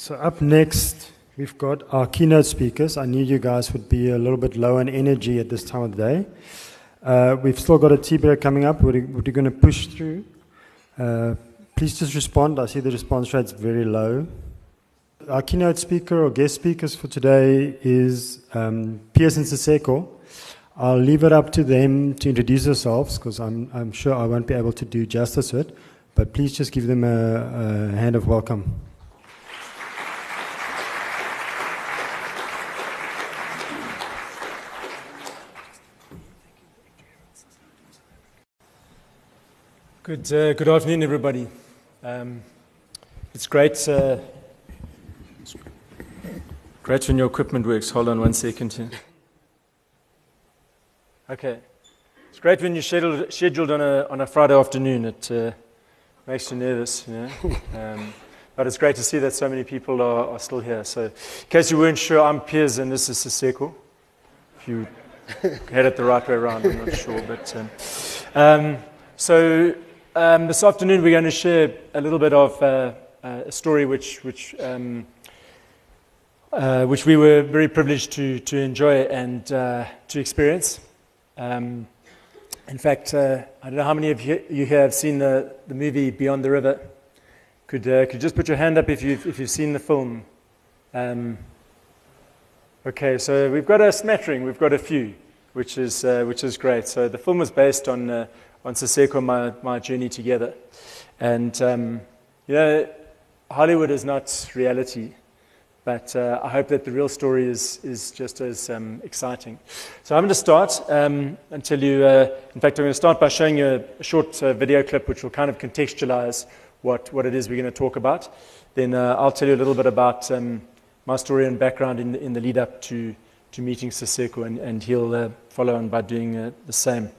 So up next, we've got our keynote speakers. I knew you guys would be a little bit low on energy at this time of the day. Uh, we've still got a tea break coming up. We're, we're going to push through. Uh, please just respond. I see the response rate's very low. Our keynote speaker or guest speakers for today is um, and Siseko. I'll leave it up to them to introduce themselves because I'm, I'm sure I won't be able to do justice to it. But please just give them a, a hand of welcome. Good, uh, good afternoon, everybody. Um, it's great. Uh, great when your equipment works. Hold on one second here. Okay. It's great when you're scheduled, scheduled on, a, on a Friday afternoon. It uh, makes you nervous, you know. Um, but it's great to see that so many people are, are, still here. So, in case you weren't sure, I'm Piers and this is Siseko. If you had it the right way around, I'm not sure. But um, um, so um, this afternoon, we're going to share a little bit of uh, uh, a story which, which, um, uh, which we were very privileged to, to enjoy and uh, to experience. Um, in fact, uh, I don't know how many of you here have seen the, the movie Beyond the River. Could, uh, could you just put your hand up if you've, if you've seen the film? Um, okay, so we've got a smattering, we've got a few, which is, which is great. So the film was based on on Siseko my, my journey together. And, um, you know, Hollywood is not reality, but uh, I hope that the real story is, is just as um, exciting. So I'm going to start um, and tell you, uh, in fact, I'm going to start by showing you a, short uh, video clip which will kind of contextualize what, what it is we're going to talk about. Then uh, I'll tell you a little bit about um, my story and background in the, in the lead up to, to meeting Siseko, and, and he'll uh, follow on by doing uh, the same.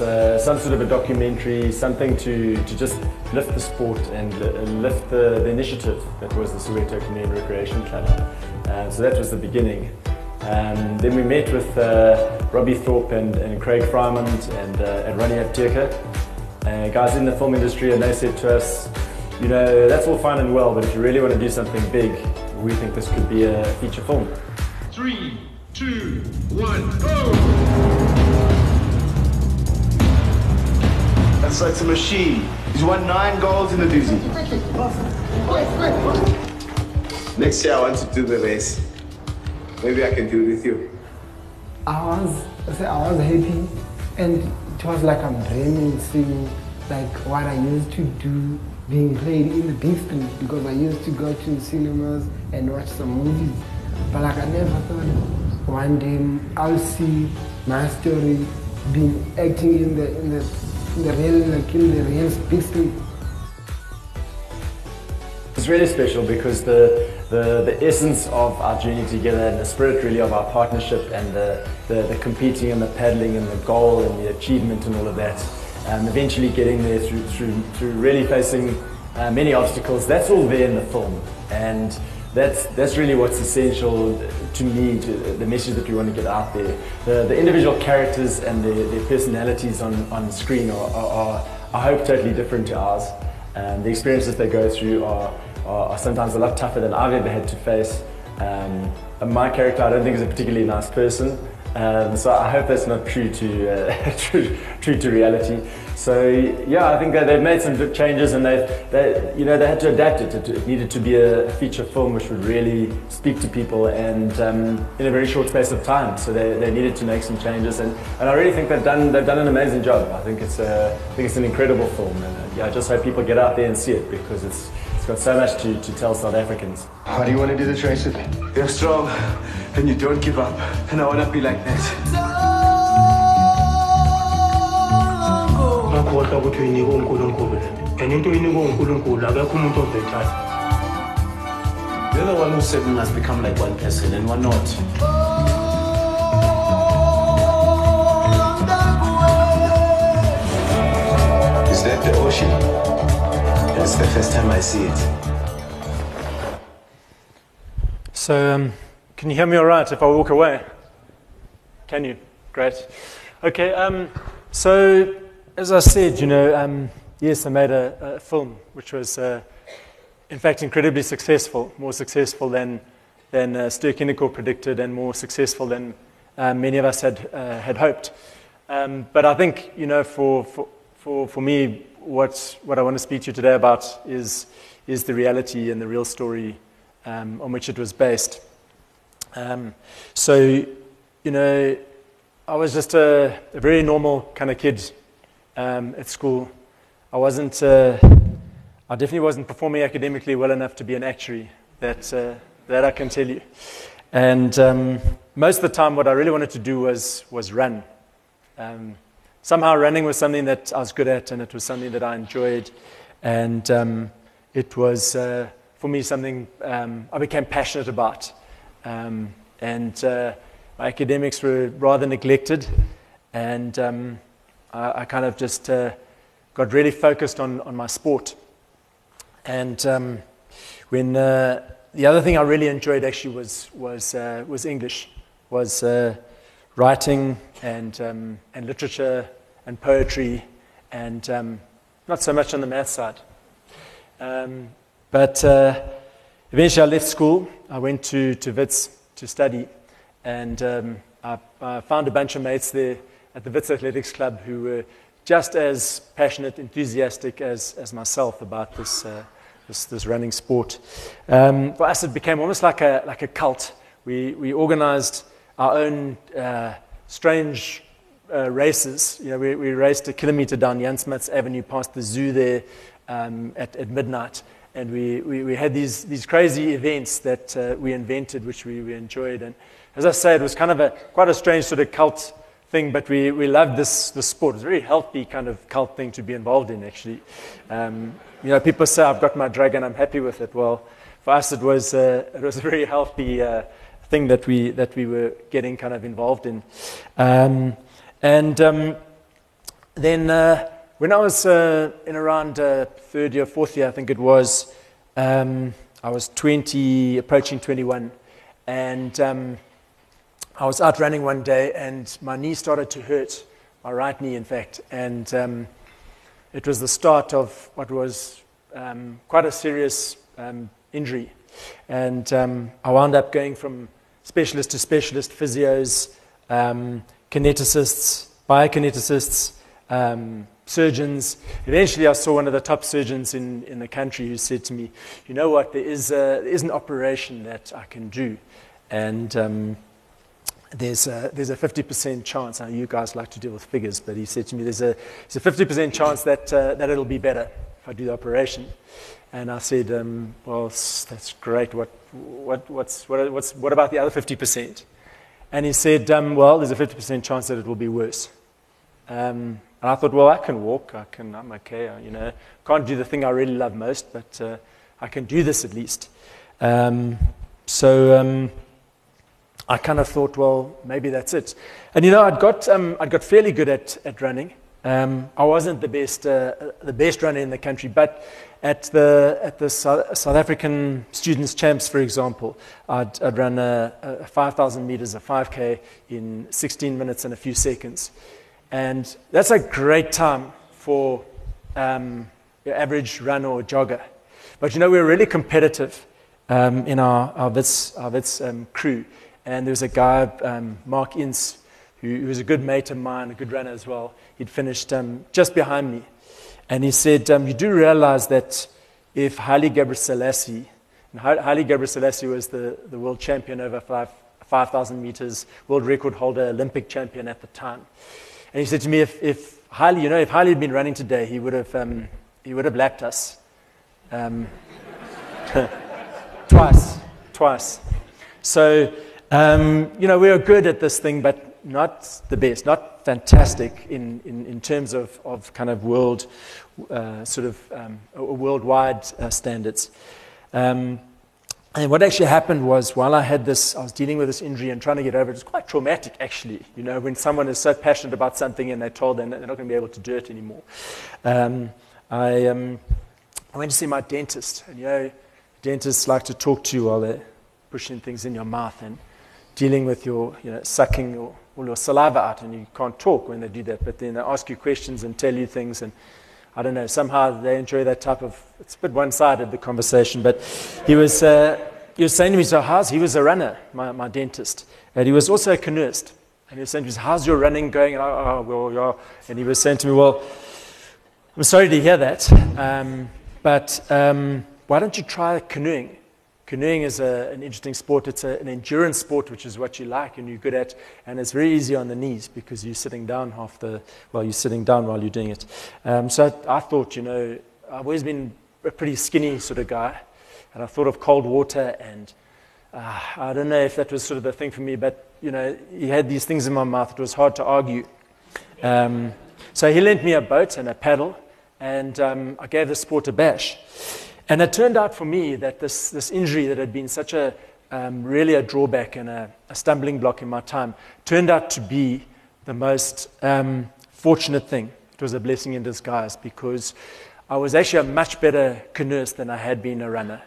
Uh, some sort of a documentary, something to, to just lift the sport and lift the, the initiative that was the Soweto Community Recreation Club. Uh, so that was the beginning. Um, then we met with uh, Robbie Thorpe and, and Craig Freimond and, uh, and Ronnie Apteker, uh, guys in the film industry, and they said to us, you know, that's all fine and well, but if you really want to do something big, we think this could be a feature film. Three, two, one, go! That's like a machine. He's won nine goals in the Dusi. Next year I want to do the race. Maybe I can do it with you. I was, I was happy, and it was like I'm dreaming, seeing like what I used to do being played in the big screen because I used to go to cinemas and watch some movies. But like I never thought one day I'll see my story being acting in the in the the real in the real screen. It's really special because the, the, the essence of our journey together and the spirit really of our partnership and the, the, the competing and the paddling and the goal and the achievement and all of that um, eventually getting there through, through, through really facing uh, many obstacles. That's all there in the film. And that's, that's really what's essential to me, to the message that we want to get out there. The, the individual characters and their, their personalities on, on screen are, are, I hope, totally different to ours. Um, the experiences they go through are, are, are, sometimes a lot tougher than I've ever had to face. Um, my character, I don't think, is a particularly nice person. Um, so I hope that's not true to uh, true, true to reality. So yeah, I think that they've made some changes and they've they you know they had to adapt it. It needed to be a feature film which would really speak to people and um, in a very short space of time. So they, they needed to make some changes and, and I really think they've done they've done an amazing job. I think it's a, I think it's an incredible film and uh, yeah, I just hope people get out there and see it because it's it's got so much to, to tell South Africans. How do you want to do the me? You're strong and you don't give up. And I want to be like that. You're the one who said we must become like one person and we're not. Is that the ocean? It's the first time I see it. So, um, can you hear me all right if I walk away? Can you? Great. Okay, um, so as I said, you know, um, yes, I made a, a film which was, uh, in fact, incredibly successful, more successful than, than uh, predicted and more successful than uh, many of us had, uh, had hoped. Um, but I think, you know, for, for, for, for me, what, what I want to speak to you today about is, is the reality and the real story um, on which it was based. Um, so, you know, I was just a, a very normal kind of kid um, at school. I wasn't, uh, I definitely wasn't performing academically well enough to be an actuary. That, uh, that I can tell you. And um, most of the time, what I really wanted to do was, was run. Um, somehow, running was something that I was good at, and it was something that I enjoyed. And um, it was, uh, for me, something um, I became passionate about. Um, and uh, my academics were rather neglected, and um, I, I, kind of just uh, got really focused on, on my sport. And um, when uh, the other thing I really enjoyed actually was, was, uh, was English, was uh, writing and, um, and literature and poetry, and um, not so much on the math side. Um, but uh, eventually I left school. I went to, to WITS to study, and um, I, I, found a bunch of mates there at the WITS Athletics Club who were just as passionate, enthusiastic as, as myself about this, uh, this, this, running sport. Um, for us, it became almost like a, like a cult. We, we organized our own uh, strange uh, races. You know, we, we raced a kilometer down Jan Smuts Avenue past the zoo there um, at, at midnight. And we, we, we, had these, these crazy events that uh, we invented, which we, we enjoyed. And as I say, it was kind of a, quite a strange sort of cult thing, but we, we loved this, this sport. It's a very healthy kind of cult thing to be involved in, actually. Um, you know, people say, I've got my drug and I'm happy with it. Well, for us, it was, uh, it was a very healthy uh, thing that we, that we were getting kind of involved in. Um, and um, then uh, when I was uh, in around uh, third year, fourth year, I think it was, um, I was 20, approaching 21. And um, I was out running one day and my knee started to hurt, my right knee, in fact. And um, it was the start of what was um, quite a serious um, injury. And um, I wound up going from specialist to specialist, physios, um, kineticists, biokineticists, um, surgeons. Eventually, I saw one of the top surgeons in, in the country who said to me, You know what, there is, a, there is an operation that I can do. And there's a, there's a 50% chance, I know you guys like to deal with figures, but he said to me, there's a, there's a 50% chance that, uh, that it'll be better if I do the operation. And I said, um, well, that's great. What, what, what's, what, what's, what about the other 50%? And he said, um, well, there's a 50% chance that it will be worse. Um, and I thought, well, I can walk. I can, I'm okay. I, you know, can't do the thing I really love most, but uh, I can do this at least. Um, so um, I kind of thought, well, maybe that's it. And you know, I'd got, um, I'd got fairly good at, at running. Um, I wasn't the best, uh, the best runner in the country, but at the, at the South, South African Students' Champs, for example, I'd, I'd run a, a 5,000 meters, a 5K in 16 minutes and a few seconds. And that's a great time for um, your average runner or jogger. But you know, we're really competitive um, in our, our WITS, our WITS um, crew. And there was a guy, um, Mark Ince, who, who, was a good mate of mine, a good runner as well. He'd finished um, just behind me. And he said, um, You do realize that if Haile Gebrselassie, and Haile Gebrselassie was the, the world champion over 5,000 5, meters, world record holder, Olympic champion at the time. And he said to me, If, if Haile, you know, if Haile had been running today, he would have, um, he would have lapped us. Um, twice, twice. So, um, you know, we are good at this thing, but not the best, not fantastic in, in, in terms of, of kind of world, uh, sort of um, worldwide uh, standards. Um, and what actually happened was while I had this, I was dealing with this injury and trying to get over it. It was quite traumatic, actually. You know, when someone is so passionate about something and they're told they're not going to be able to do it anymore. Um, I, um, I went to see my dentist, and you know, dentists like to talk to you while they're pushing things in your mouth and dealing with your, you know, sucking your, all your saliva out, and you can't talk when they do that. But then they ask you questions and tell you things, and I don't know, somehow they enjoy that type of, it's a bit one sided, the conversation. But he was, uh, he was saying to me, So, how's, he was a runner, my, my dentist, and he was also a canoeist. And he was saying to me, How's your running going? And, I, oh, well, yeah. and he was saying to me, Well, I'm sorry to hear that, um, but um, why don't you try canoeing? Canoeing is a, an interesting sport. It's a, an endurance sport, which is what you like and you're good at. And it's very easy on the knees because you're sitting down half the, well, you're sitting down while you're doing it. Um, so I, I thought, you know, I've always been a pretty skinny sort of guy. And I thought of cold water and uh, I don't know if that was sort of the thing for me, but, you know, he had these things in my mouth. It was hard to argue. Um, so he lent me a boat and a paddle, and um, I gave the sport a bash. And it turned out for me that this, this injury that had been such a um, really a drawback and a, a, stumbling block in my time turned out to be the most um, fortunate thing. It was a blessing in disguise because I was actually a much better canoeist than I had been a runner.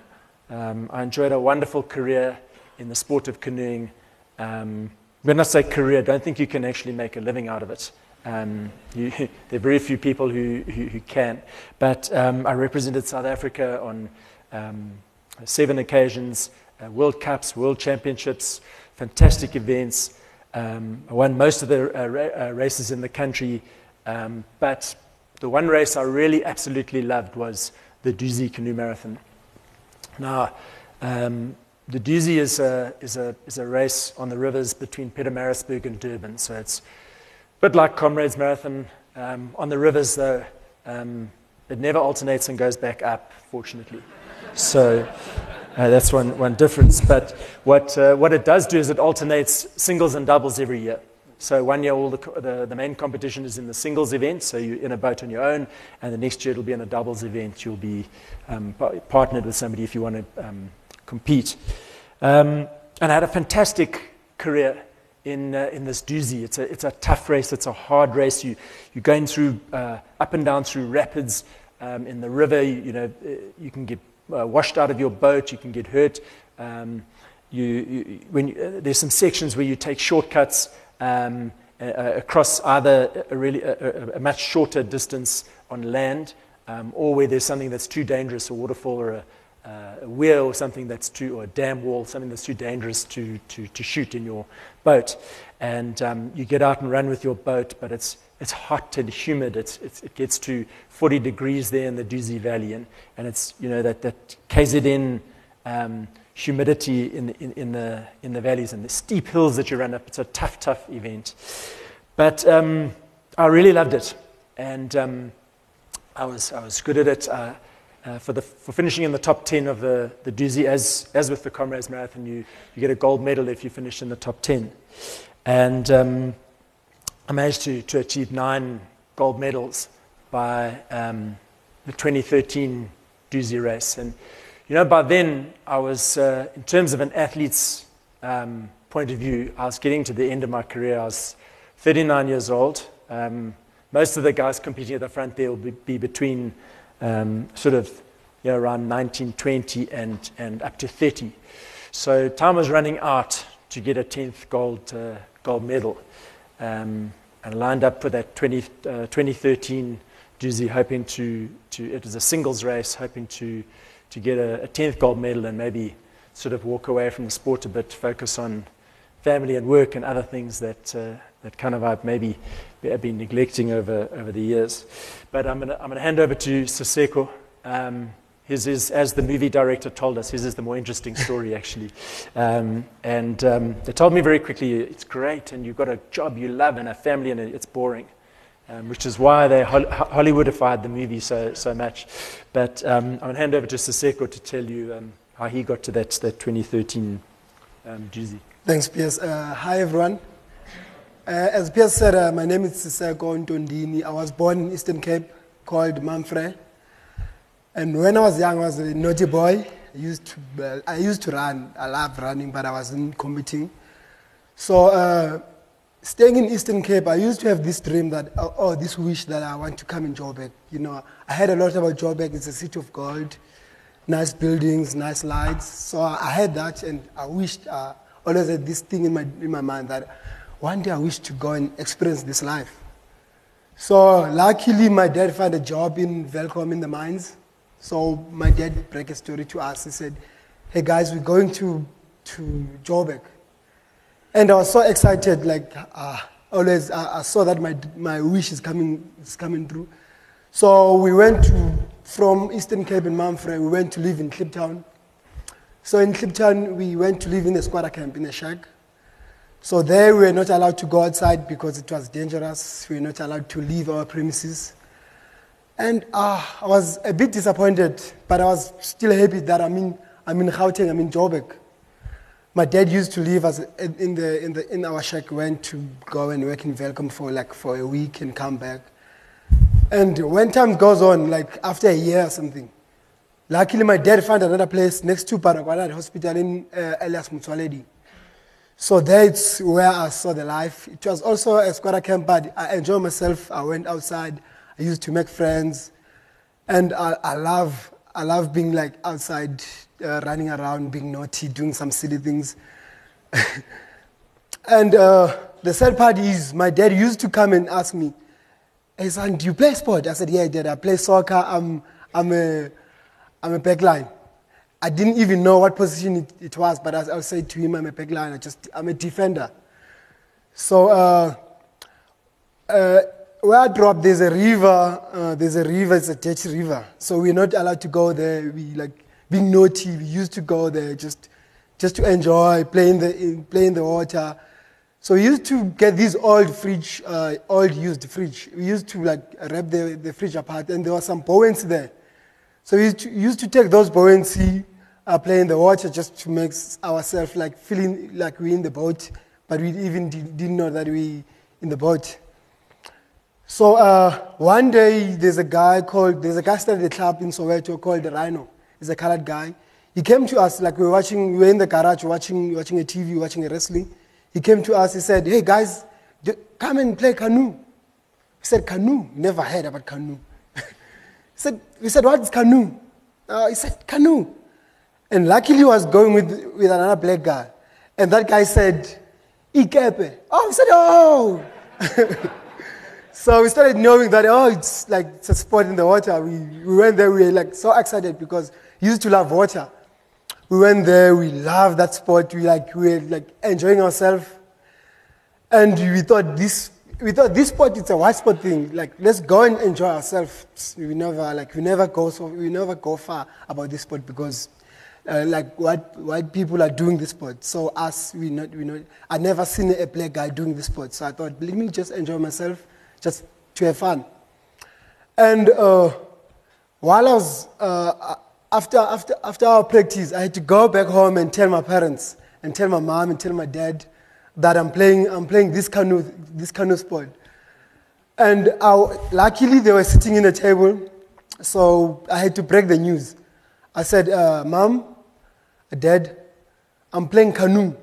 Um, I enjoyed a wonderful career in the sport of canoeing. Um, when I say career, don't think you can actually make a living out of it. Um, you, there are very few people who, who, who can. But um, I represented South Africa on um, seven occasions uh, World Cups, World Championships, fantastic events. Um, I won most of the uh, ra- uh, races in the country. Um, but the one race I really absolutely loved was the Dusi Canoe Marathon. Now, um, the Dusi is a, is, a, is a race on the rivers between Pietermaritzburg and Durban. So it's bit like Comrades Marathon um, on the rivers, though, um, it never alternates and goes back up, fortunately. So uh, that's one, one difference. But what, uh, what it does do is it alternates singles and doubles every year. So one year, all the, the, the, main competition is in the singles event, so you're in a boat on your own, and the next year it'll be in a doubles event. You'll be um, partnered with somebody if you want to um, compete. Um, and I had a fantastic career in, uh, in this Dusi. It's a, it's a tough race, it's a hard race. You, you're going through, uh, up and down through rapids um, in the river. You, you, know, uh, you can get uh, washed out of your boat, you can get hurt. Um, you, you, when you, uh, there's some sections where you take shortcuts um, across either a, really, a, a, much shorter distance on land um, or where there's something that's too dangerous, a waterfall or a, uh, a weir or something that's too, or a dam wall, something that's too dangerous to, to, to shoot in your boat. And um, you get out and run with your boat, but it's, it's hot and humid. It's, it's, it gets to 40 degrees there in the Dusi Valley. And, and it's, you know, that, that KZN um, humidity in the, in, in, the, in the valleys and the steep hills that you run up. It's a tough, tough event. But um, I really loved it. And um, I, was, I was good at it. Uh, uh, for, the, for finishing in the top 10 of the, the Dusi, as, as with the Comrades Marathon, you, you get a gold medal if you finish in the top 10. And um, I managed to, to achieve nine gold medals by um, the 2013 Dusi race. And, you know, by then, I was, uh, in terms of an athlete's um, point of view, I was getting to the end of my career. I was 39 years old. Um, most of the guys competing at the front there will be, be between um, sort of around 1920 and, and up to 30. So time was running out to get a 10th gold, uh, gold medal. Um, and lined up for that 20, uh, 2013 Dusi, hoping to, to, it was a singles race, hoping to, to get a, a 10th gold medal and maybe sort of walk away from the sport a bit, focus on family and work and other things that, uh, that kind of I've maybe been neglecting over, over the years. But I'm going to hand over to Siseko. Um, his is, as the movie director told us, his is the more interesting story, actually. Um, and um, they told me very quickly, it's great, and you've got a job you love and a family, and it's boring, um, which is why they Hol- Hollywoodified the movie so, so much. But um, I'm going to hand over to Siseko to tell you um, how he got to that, that 2013 um. Thanks, Piers. Uh, hi, everyone. Uh, as Piers said, uh, my name is Siseko Ntondini. I was born in Eastern Cape called Mamfre. And when I was young, I was a naughty boy. I used to, uh, I used to run. I loved running, but I wasn't committing. So, uh, staying in Eastern Cape, I used to have this dream that, oh, oh, this wish that I want to come in Joburg. You know, I heard a lot about Joburg. It's a city of gold. nice buildings, nice lights. So I, I had that, and I wished, uh, always had this thing in my, in my mind that one day I wish to go and experience this life. So luckily, my dad found a job in Welkom in the mines. So my dad broke a story to us. He said, "Hey guys, we're going to to Joburg," and I was so excited. Like uh, always, I, I saw that my my wish is coming is coming through. So we went to from Eastern Cape in Mamfre. We went to live in Kliptown. So in Kliptown, we went to live in a squatter camp in a shack. So there we were not allowed to go outside because it was dangerous. We were not allowed to leave our premises. And uh, I was a bit disappointed, but I was still happy that I'm in, I'm in Gauteng, I'm in Joburg. My dad used to live in, the, in, the, in our shack, went to go and work in Welkom for like for a week and come back. And when time goes on, like after a year or something, luckily my dad found another place next to Paraguay Hospital in uh, Elias Motsoaledi. So that's where I saw the life. It was also a squatter camp, but I enjoyed myself. I went outside. I used to make friends, and I, I love I love being like outside, uh, running around, being naughty, doing some silly things. and uh, the sad part is, my dad used to come and ask me, "Hey son, do you play sport?" I said, "Yeah, dad. I play soccer. I'm I'm a I'm a backline." I didn't even know what position it, it was, but I, I said to him, I'm a backline. I just I'm a defender. So. Uh, uh, where I up, there's a river. Uh, there's a river. It's a dirty river. So we're not allowed to go there. We like being naughty. We used to go there just, just to enjoy playing the in, play in the water. So we used to get these old fridge, uh, old used fridge. We used to like wrap the, the fridge apart, and there was some buoyancy there. So we used to, used to take those buoyancy, uh, play in the water, just to make ourselves like feeling like we're in the boat, but we even did, didn't know that we in the boat. So uh, one day there's a guy called, there's a guy started a club in Soweto called the Rhino. He's a colored guy. He came to us, like we were watching, we were in the garage watching, watching a TV, watching a wrestling. He came to us, he said, hey guys, come and play canoe. He said, canoe? Never heard about canoe. he said, we said, what is canoe? Uh, he said, canoe. And luckily he was going with, with another black guy. And that guy said, Ikepe. Oh, he said, oh. So we started knowing that, oh, it's like it's a sport in the water. We, we went there, we were like so excited because we used to love water. We went there, we loved that sport, we like we were like enjoying ourselves. And we thought this we thought this sport is a white sport thing. Like let's go and enjoy ourselves. We never like we never go so we never go far about this sport because uh, like white, white people are doing this sport. So us, we not, we not, I never seen a black guy doing this sport. So I thought, let me just enjoy myself just to have fun. And uh, while I was, uh, after, after, after our practice, I had to go back home and tell my parents, and tell my mom, and tell my dad that I'm playing, I'm playing this canoe, this canoe sport. And I, luckily, they were sitting in a table, so I had to break the news. I said, uh, Mom, Dad, I'm playing canoe.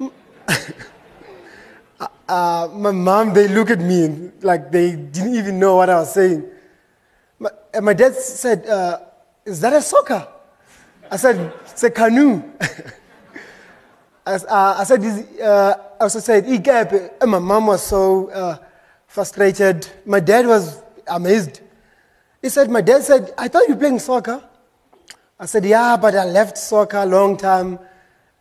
uh, my mom, they look at me like they didn't even know what I was saying. My, and my dad said, uh, Is that a soccer? I said, It's a canoe. I, uh, I, said, uh, I also said, And my mom was so uh, frustrated. My dad was amazed. He said, My dad said, I thought you were playing soccer. I said, Yeah, but I left soccer a long time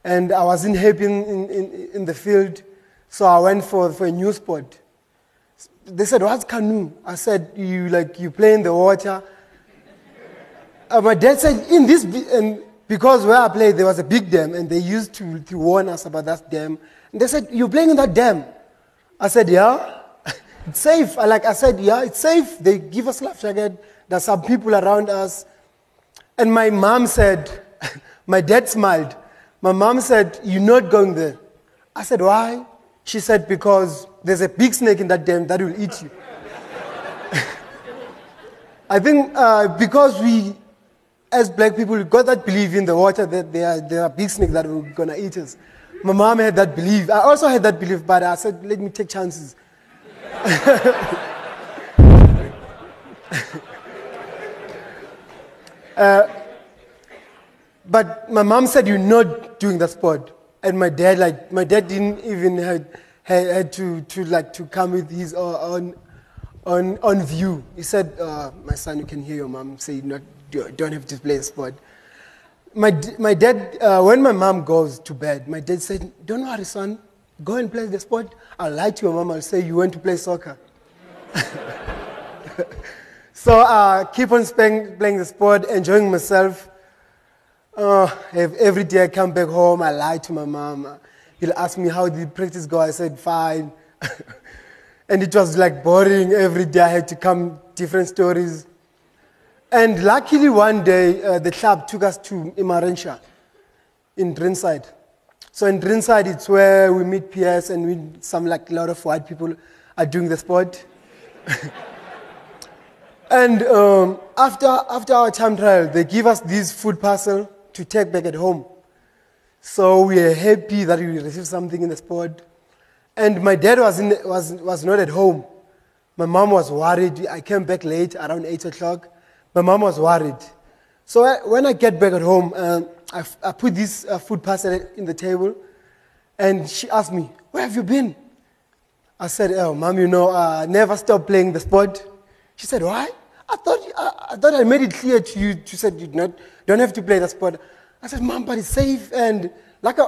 and I wasn't happy in, in, in the field. So I went for, for a new sport. They said, What's canoe? I said, You like you play in the water. Uh, my dad said, In this, and because where I played, there was a big dam, and they used to, to warn us about that dam. And they said, You're playing in that dam? I said, Yeah. it's safe. Like I said, Yeah, it's safe. They give us life jacket. There's some people around us. And my mom said, My dad smiled. My mom said, You're not going there. I said, Why? She said, Because there's a big snake in that dam that will eat you. I think uh, because we, as black people, we got that belief in the water that there are, there are big snakes that are going to eat us. My mom had that belief. I also had that belief, but I said, let me take chances. uh, But my mom said, You're not doing the sport. And my dad, like, my dad didn't even had, had, had to, to, like, to come with his uh, own, on, on view. He said, uh, My son, you can hear your mom say, you not, don't have to play the sport. My, my dad, uh, when my mom goes to bed, my dad said, Don't worry, son, go and play the sport. I'll lie to your mom, I'll say you went to play soccer. so uh, keep on playing, playing the sport, enjoying myself. Uh, ev- every day I come back home, I lie to my mom. He'll ask me, How did practice go? I said, Fine. and it was like boring. Every day I had to come, different stories. And luckily, one day, uh, the club took us to Emmarentia in Greenside. So in Greenside, it's where we meet Piers and we, some like a lot of white people are doing the sport. and um, after, after our time trial, they give us this food parcel to take back at home. So we are happy that we received something in the sport. And my dad was, in, was, was not at home. My mom was worried. I came back late, around 8 o'clock. My mom was worried. So I, when I get back at home, um, I, I put this uh, food parcel in the table, and she asked me, Where have you been? I said, Oh, mom, you know, I never stop playing the sport. She said, Why? I thought, I, I thought I made it clear to you. You said you not, don't have to play the sport. I said, Mom, but it's safe. And like I,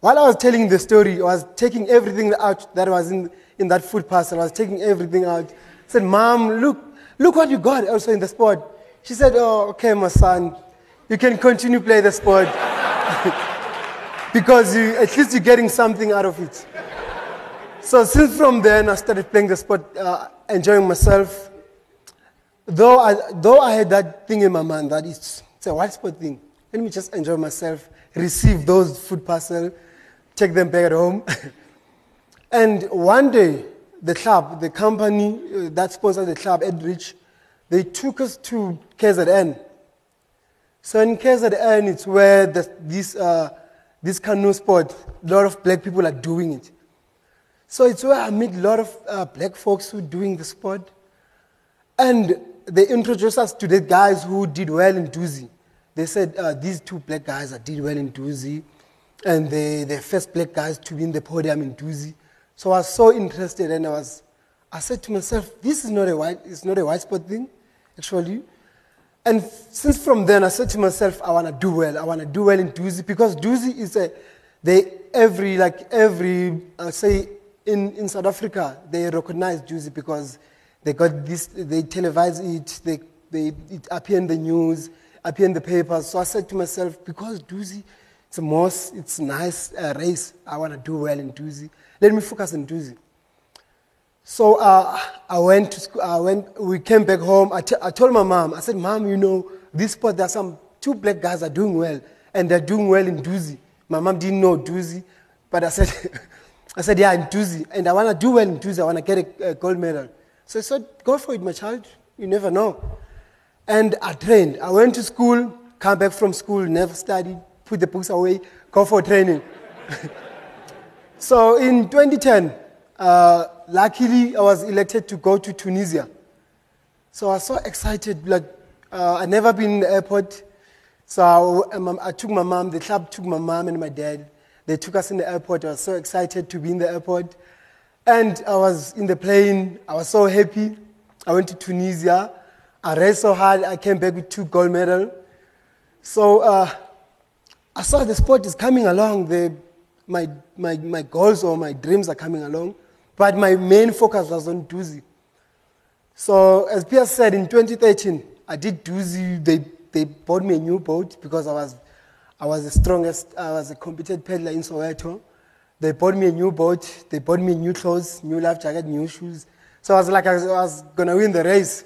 while I was telling the story, I was taking everything out that was in, in that food parcel. I was taking everything out. I said, Mom, look, look what you got also in the sport. She said, Oh, okay, my son, you can continue play the sport. because you, at least you're getting something out of it. So since from then, I started playing the sport, uh, enjoying myself. Though I, though I had that thing in my mind that it's, it's a white sport thing. Let me just enjoy myself, receive those food parcel, take them back at home. and one day, the club, the company uh, that sponsored the club, Edrich, they took us to KZN. So in KZN, it's where the, this, uh, this canoe sport, a lot of black people are doing it. So it's where I meet a lot of uh, black folks who are doing the sport. And they introduced us to the guys who did well in Dusi. They said uh, these two black guys that did well in Dusi, and they, the first black guys to win the podium in Dusi. So I was so interested, and I was, I said to myself, this is not a white, it's not a white sport thing, actually. And since from then, I said to myself, I want to do well. I want to do well in Dusi because Dusi is a, they every like every uh, say in, in South Africa they recognize Dusi because they got this, they televise it, they, they it appeared in the news, appeared in the papers. So I said to myself, because Dusi, it's a most, it's nice uh, race. I want to do well in Dusi. Let me focus on Dusi. So uh, I went to school, I went, we came back home. I, t- I told my mom, I said, Mom, you know, this sport, there are some two black guys are doing well, and they're doing well in Dusi. My mom didn't know Dusi, but I said, I said, yeah, in Dusi, and I want to do well in Dusi. I want to get a, a gold medal. So I said, go for it, my child. You never know. And I trained. I went to school, come back from school, never studied, put the books away, go for training. so in 2010, uh, luckily I was elected to go to Tunisia. So I was so excited. Like uh, I never been in the airport. So I, I took my mom. The club took my mom and my dad. They took us in the airport. I was so excited to be in the airport. And I was in the plane. I was so happy. I went to Tunisia. I raced so hard. I came back with two gold medals. So uh, I saw the sport is coming along. The, my, my, my goals or my dreams are coming along. But my main focus was on Dusi. So as Piers said, in 2013, I did Dusi. They, they bought me a new boat because I was, I was the strongest, I was a competent peddler in Soweto. They bought me a new boat. They bought me new clothes, new life jacket, new shoes. So I was like, I was, was going to win the race.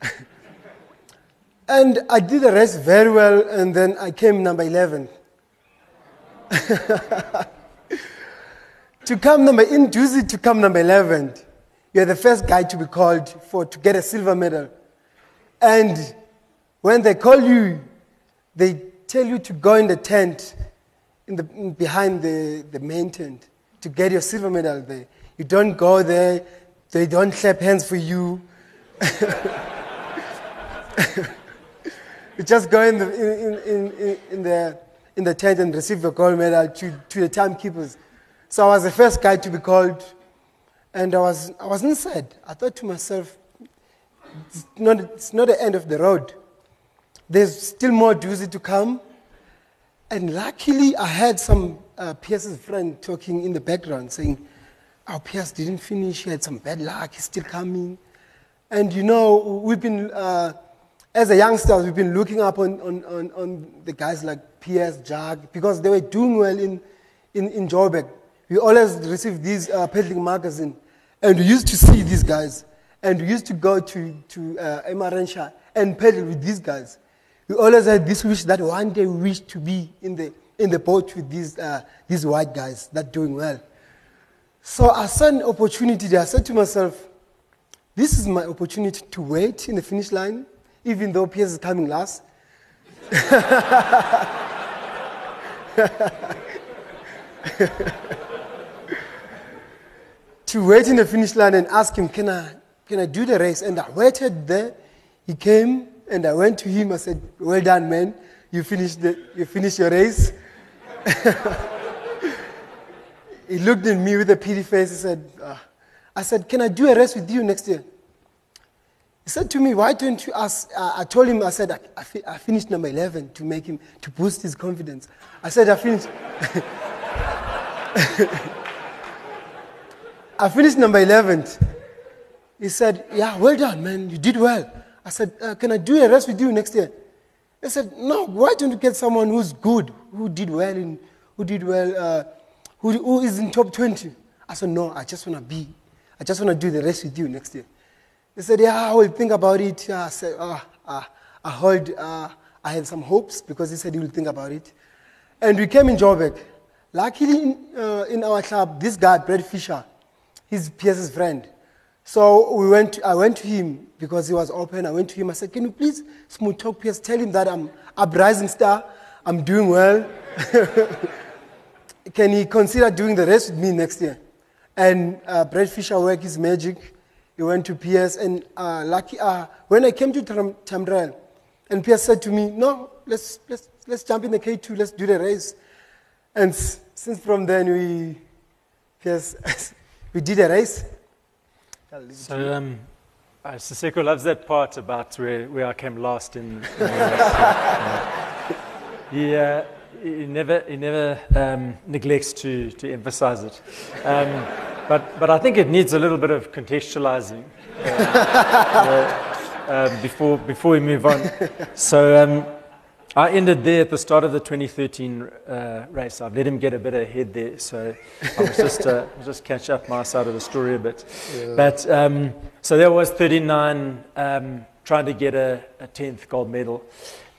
and I did the race very well, and then I came number 11. to come number, in Dusi to come number 11, you're the first guy to be called for, to get a silver medal. And when they call you, they tell you to go in the tent in the, in behind the, the main tent to get your silver medal there. You don't go there, they don't clap hands for you. you just go in the, in, in, in, in, the, in the tent and receive your gold medal to, to the timekeepers. So I was the first guy to be called, and I was, I was inside. I thought to myself, it's not, it's not the end of the road. There's still more duty to come. And luckily, I had some uh, Piers's friend talking in the background saying, Our Piers didn't finish, he had some bad luck, he's still coming. And you know, we've been, uh, as a youngsters, we've been looking up on, on, on, on the guys like Pierce, Jag, because they were doing well in, in, in Joburg. We always received these uh, peddling magazine, and we used to see these guys. And we used to go to, to uh, and peddle with these guys. We always had this wish that one day we wish to be in the, in the boat with these, uh, these white guys that doing well. So I saw an opportunity there. I said to myself, this is my opportunity to wait in the finish line, even though Piers is coming last. to wait in the finish line and ask him, can I, can I do the race? And I waited there. He came and I went to him. I said, Well done, man. You finished, the, you finished your race. he looked at me with a pity face. He said, ah. I said, Can I do a race with you next year? He said to me, Why don't you ask? I told him, I said, I, I, fi- I finished number 11 to make him, to boost his confidence. I said, I finished. I finished number 11. He said, Yeah, well done, man. You did well. I said, uh, Can I do a race with you next year? He said, No, why don't you get someone who's good, who did well, in, who did well, uh, who, who is in top 20? I said, No, I just want to be, I just want to do the race with you next year. He said, Yeah, I will think about it. I said, oh, uh, I heard, I had some hopes because he said he will think about it. And we came in Joburg. Luckily, in, uh, in our club, this guy, Brad Fisher, he's Piers's friend. So we went I went to him because he was open. I went to him. I said, Can you please smooth talk Piers? Tell him that I'm uprising star. I'm doing well. Can he consider doing the rest with me next year? And uh, Brad Fisher worked his magic. He went to Piers. And uh, lucky, uh, when I came to Tam- Tamrel, and Piers said to me, No, let's, let's, let's jump in the K2, let's do the race. And s- since from then, we, Piers, we did a race. So, um, uh, Siseko loves that part about where, where I came last in. in the race. he, uh, he never, he never um, neglects to, to emphasize it. Um, but, but I think it needs a little bit of contextualizing uh, uh, um, before, before we move on. So, um, I ended there at the start of the 2013 uh, race. I've let him get a bit ahead there, so I was just uh, just catch up my side of the story a bit. But um, so there was 39 um, trying to get a, a 10th gold medal,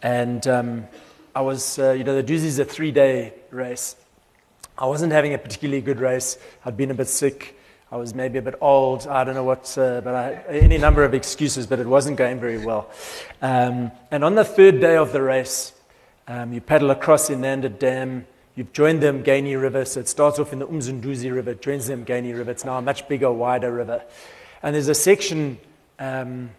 and um, I was uh, you know the Dusi is a three-day race. I wasn't having a particularly good race. I'd been a bit sick. I was maybe a bit old. I don't know what, uh, but I, any number of excuses, but it wasn't going very well. Um, and on the third day of the race, um, you paddle across Inanda Dam. You've joined the Mgeni River, so it starts off in the Umzunduzi River, joins the Mgeni River. It's now a much bigger, wider river. And there's a section um,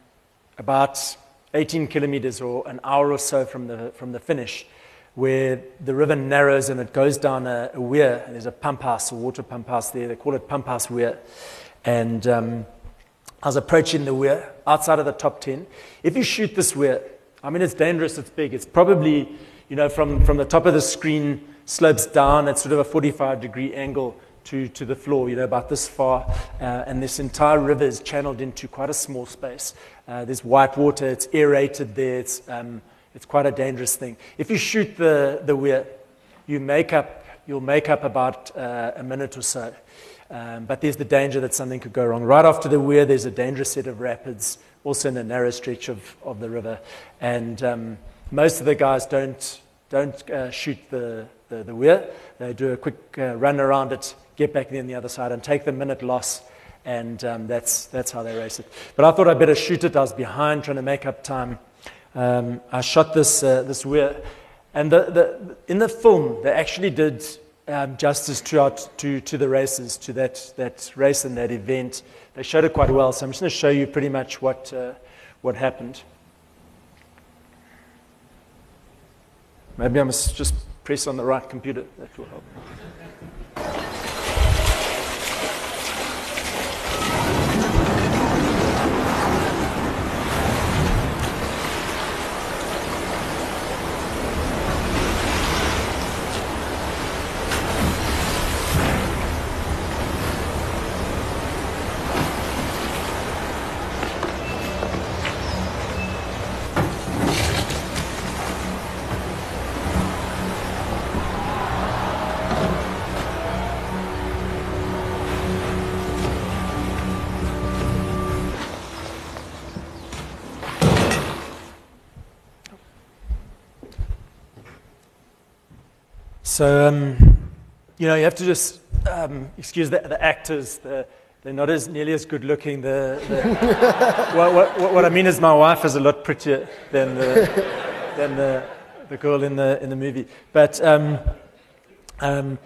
about 18 kilometers or an hour or so from the, from the finish where the river narrows and it goes down a, a weir. There's a pump house, a water pump house there. They call it Pump House Weir. And um, I was approaching the weir outside of the top 10. If you shoot this weir, I mean, it's dangerous, it's big. It's probably, you know, from, from the top of the screen, slopes down at sort of a 45 degree angle to, to the floor, you know, about this far. Uh, and this entire river is channeled into quite a small space. Uh, there's white water, it's aerated there, it's, um, it's quite a dangerous thing. If you shoot the, the weir, you make up, you'll make up about uh, a minute or so. Um, but there's the danger that something could go wrong. Right after the weir, there's a dangerous set of rapids, also in a narrow stretch of, of the river. And um, most of the guys don't, don't uh, shoot the, the, the weir. They do a quick uh, run around it, get back in the other side, and take the minute loss. And um, that's, that's how they race it. But I thought I'd better shoot it. I was behind trying to make up time. Um, I shot this, uh, this weir. And the, the, in the film, they actually did um, justice to, to, to the races, to that, that race and that event. They showed it quite well. So I'm just going to show you pretty much what, uh, what happened. Maybe I must just press on the right computer. That will help. So, um, you know, you have to just um, excuse the, the actors. The, they're not as nearly as good looking. The, the what, what, what, I mean is, my wife is a lot prettier than the, than the, the girl in the, in the movie. But, um, um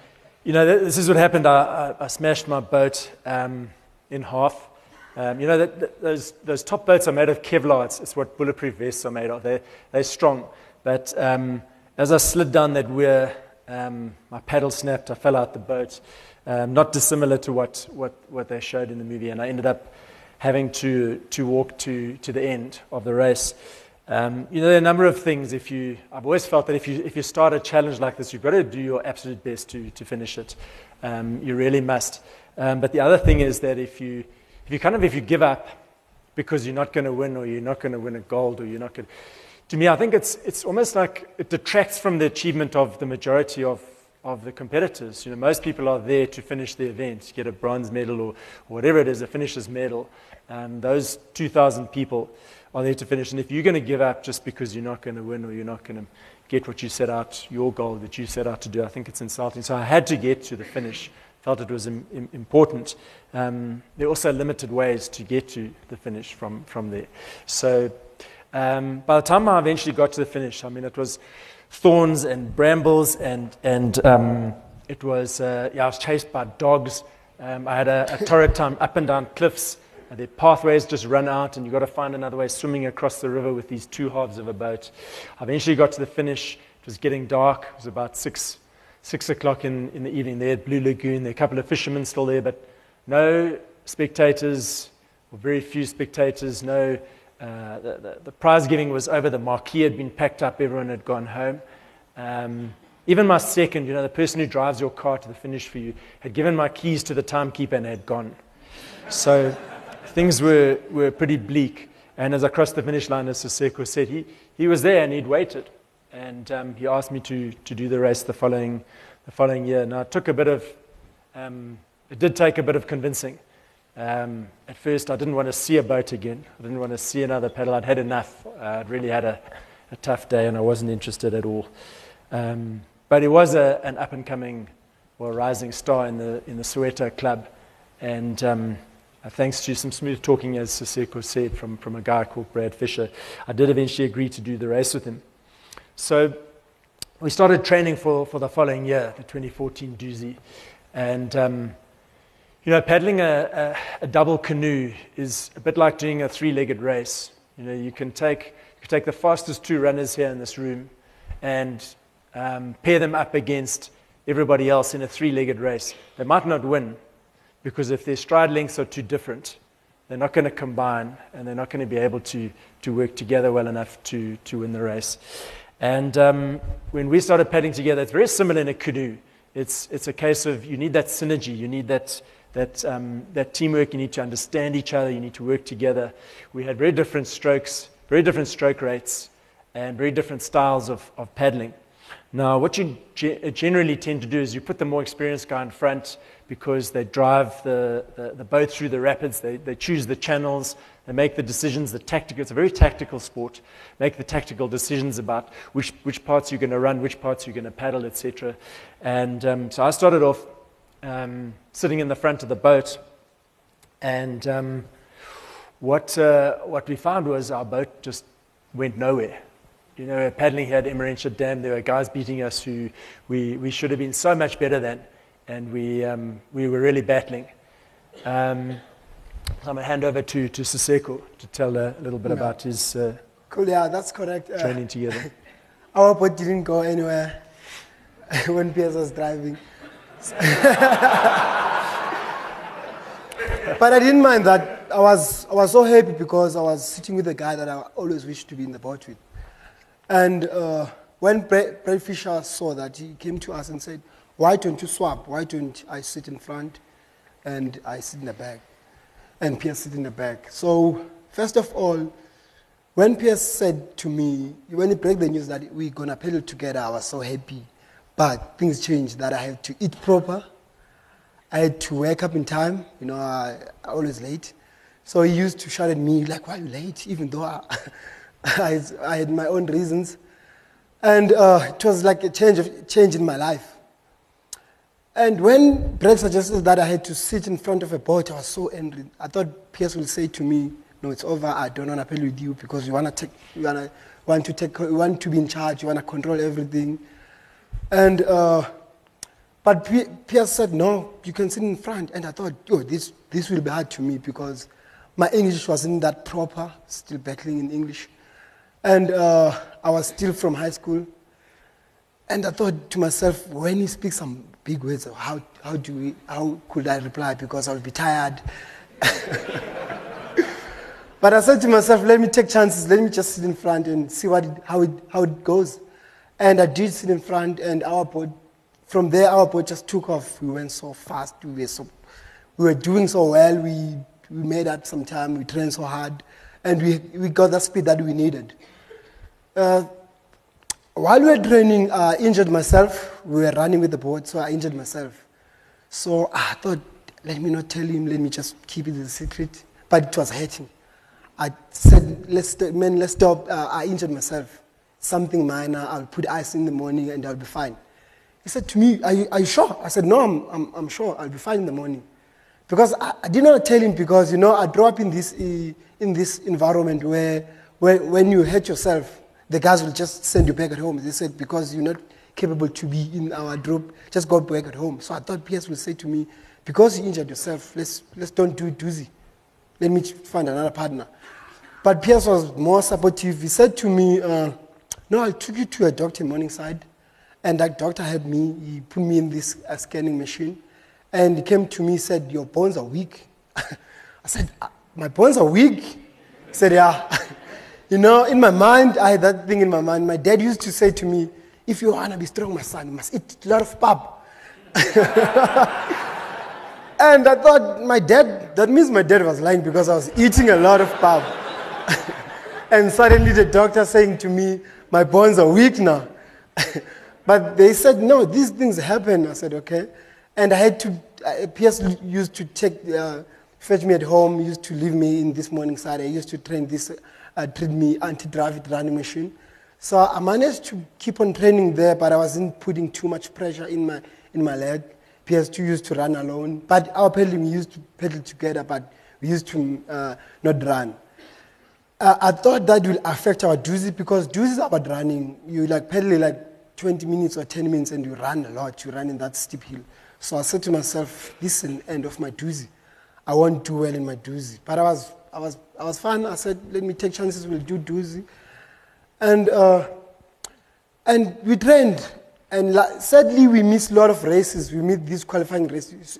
you know, this is what happened. I, I, I smashed my boat um, in half. Um, you know, that, that, those, those top boats are made of Kevlar. It's, it's, what bulletproof vests are made of. They're, they're strong. But as I slid down that weir, um, my paddle snapped. I fell out the boat. Um, not dissimilar to what, what, what they showed in the movie. And I ended up having to, to walk to, to the end of the race. Um, you know, there are a number of things. If you, I've always felt that if you, if you start a challenge like this, you've got to do your absolute best to, to finish it. Um, you really must. Um, but the other thing is that if you, if you kind of if you give up because you're not going to win or you're not going to win a gold or you're not going to, to me, I think it's, it's almost like it detracts from the achievement of the majority of, of the competitors. You know, most people are there to finish the event, get a bronze medal or, whatever it is, a finisher's medal. Um, those 2,000 people are there to finish. And if you're going to give up just because you're not going to win or you're not going to get what you set out, your goal that you set out to do, I think it's insulting. So I had to get to the finish. Felt it was Im- important. Um, there are also limited ways to get to the finish from, from there. So um, by the time I eventually got to the finish, I mean, it was thorns and brambles, and, and um, it was, uh, yeah, I was chased by dogs. Um, I had a, a torrid time up and down cliffs. Uh, the pathways just run out, and you've got to find another way swimming across the river with these two halves of a boat. I eventually got to the finish. It was getting dark. It was about six, six o'clock in, in the evening there at Blue Lagoon. There were a couple of fishermen still there, but no spectators, or very few spectators, no uh, the, the, prize giving was over, the marquee had been packed up, everyone had gone home. Um, even my second, you know, the person who drives your car to the finish for you, had given my keys to the timekeeper and had gone. So things were, were pretty bleak. And as I crossed the finish line, as Siseko said, he, he was there and he'd waited. And um, he asked me to, to do the race the following, the following year. Now, it took a bit of, um, it did take a bit of convincing. Um, at first, I didn't want to see a boat again. I didn't want to see another paddle. I'd had enough. Uh, I'd really had a, a, tough day and I wasn't interested at all. Um, but he was a, an up and coming or rising star in the, in the Soweto club. And um, thanks to some smooth talking, as Siseko said, from, from a guy called Brad Fisher, I did eventually agree to do the race with him. So we started training for, for the following year, the 2014 Dusi. And um, you know, paddling a, a, a, double canoe is a bit like doing a three legged race. You know, you can take, you can take the fastest two runners here in this room and um, pair them up against everybody else in a three legged race. They might not win because if their stride lengths are too different, they're not going to combine and they're not going to be able to, to work together well enough to, to win the race. And um, when we started paddling together, it's very similar in a canoe. It's, it's a case of you need that synergy, you need that that, um, that teamwork, you need to understand each other, you need to work together. We had very different strokes, very different stroke rates, and very different styles of, of paddling. Now, what you ge- generally tend to do is you put the more experienced guy in front because they drive the, the, the, boat through the rapids, they, they choose the channels, they make the decisions, the tactical, it's a very tactical sport, make the tactical decisions about which, which parts you're going to run, which parts you're going to paddle, etc. And um, so I started off um, sitting in the front of the boat. And um, what, uh, what we found was our boat just went nowhere. You know, we were paddling here at Emmarentia Dam, there were guys beating us who we, we should have been so much better than, and we, um, we were really battling. Um, so I'm going to hand over to, to Siseko to tell a little bit yeah. about his uh, cool, yeah, that's correct. Uh, training together. our boat didn't go anywhere when Piers was driving. but I didn't mind that. I was, I was so happy because I was sitting with a guy that I always wished to be in the boat with. And uh, when Brad, Fisher saw that, he came to us and said, Why don't you swap? Why don't I sit in front and I sit in the back? And Piers sit in the back. So, first of all, when Piers said to me, when he broke the news that we're going to pedal together, I was so happy. But things changed that I had to eat proper. I had to wake up in time. You know, I, I always late. So he used to shout at me, like, why are you late? Even though I, I, I had my own reasons. And uh, it was like a change, of, change in my life. And when Brett suggested that I had to sit in front of a boat, I was so angry. I thought Piers would say to me, no, it's over. I don't want to appeal with you because you want to take, you want to, want to take, you want to be in charge. You want to control everything. And, uh, but Piers said, no, you can sit in front. And I thought, oh, this, this will be hard to me because my English wasn't that proper, still battling in English. And uh, I was still from high school. And I thought to myself, when he speaks some big words, how, how, do we, how could I reply? Because I'll be tired. but I said to myself, let me take chances. Let me just sit in front and see what it, how, it, how it goes. And I did sit in front, and our boat, from there, our boat just took off. We went so fast. We were, so, we were doing so well. We, we made up some time. We trained so hard. And we, we got the speed that we needed. Uh, while we were training, I injured myself. We were running with the boat, so I injured myself. So I thought, let me not tell him, let me just keep it a secret. But it was hurting. I said, let's, man, let's stop. Uh, I injured myself. Something minor. I'll put ice in the morning and I'll be fine. He said to me, Are you, are you sure? I said, No, I'm, I'm, I'm sure. I'll be fine in the morning. Because I, I did not tell him because, you know, I grew up in this, uh, in this environment where, where when you hurt yourself, the guys will just send you back at home. They said, because you're not capable to be in our group, just go back at home. So I thought Piers would say to me, because you injured yourself, let's, let's don't do it Dusi. Let me find another partner. But Piers was more supportive. He said to me, uh, no, I took you to a doctor in Morningside. And that doctor helped me. He put me in this uh, scanning machine. And he came to me said, your bones are weak. I said, "Uh, my bones are weak? He said, yeah. You know, in my mind, I had that thing in my mind. My dad used to say to me, if you want to be strong, my son, you must eat a lot of pap. and I thought, my dad, that means my dad was lying because I was eating a lot of pap. and suddenly the doctor saying to me, my bones are weak now. but they said, no, these things happen. I said, okay. And I had to, uh, Piers used to take, uh, fetch me at home, used to leave me in this Morningside. I used to train this uh, treat me anti-gravity running machine. So I managed to keep on training there, but I wasn't putting too much pressure in my, in my leg. PS2 used to run alone, but our pedaling used to pedal together, but we used to uh, not run. Uh, I thought that will affect our Dusi because Dusi is about running. You like pedal like 20 minutes or 10 minutes and you run a lot. You run in that steep hill. So I said to myself, the end of my Dusi. I won't do well in my Dusi. But I was I was, I was fine. I said, let me take chances, we'll do Dusi. And, uh, and we trained. And sadly, we missed a lot of races. We missed these qualifying races.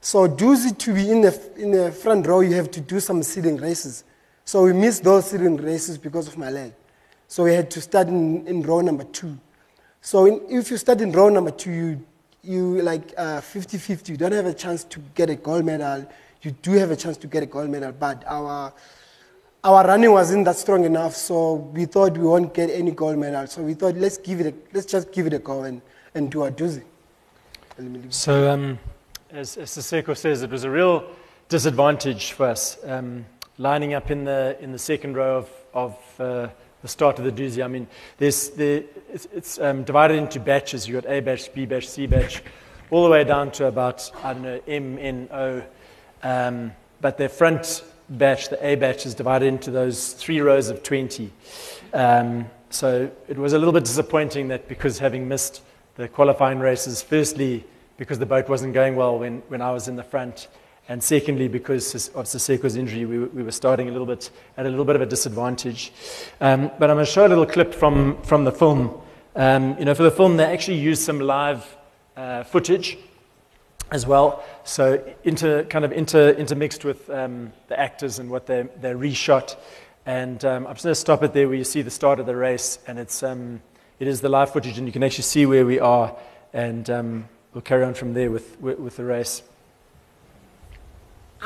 So Dusi to be in the, in the front row, you have to do some seeding races. So we missed those seeding races because of my leg. So we had to start in, in row number two. So in, if you start in row number two, you, you like uh, 50-50. You don't have a chance to get a gold medal you do have a chance to get a gold medal, but our, our running wasn't that strong enough, so we thought we won't get any gold medal. So we thought, let's, give it a, let's just give it a go and, and do our Dusi. So, um, as, as Siseko says, it was a real disadvantage for us um, lining up in the, in the second row of, of uh, the start of the Dusi. I mean, there's, there, it's, it's um, divided into batches. You've got A batch, B batch, C batch, all the way down to about, I don't know, M, N, O, um, but their front batch, the A batch, is divided into those three rows of 20. Um, so it was a little bit disappointing that because having missed the qualifying races, firstly, because the boat wasn't going well when, when I was in the front, and secondly, because of Siseko's injury, we, we were starting a little bit at a little bit of a disadvantage. Um, but I'm going to show a little clip from, from the film Um, you know, for the film, they actually used some live uh, footage as well. So inter, kind of inter, intermixed with um, the actors and what they, they reshot. And um, I'm just going to stop it there where you see the start of the race. And it's, um, it is the live footage, and you can actually see where we are. And um, we'll carry on from there with, with, with the race.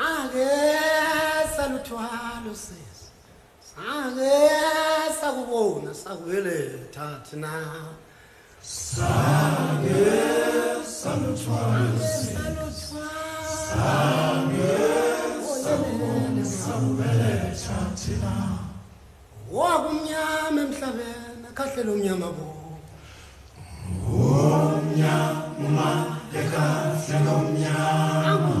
Ake saluthwalo sisi. Sake sakubona sakubeletha thina wakumnyama emhlabeni akhahlelo mnyama bo. Akumnyama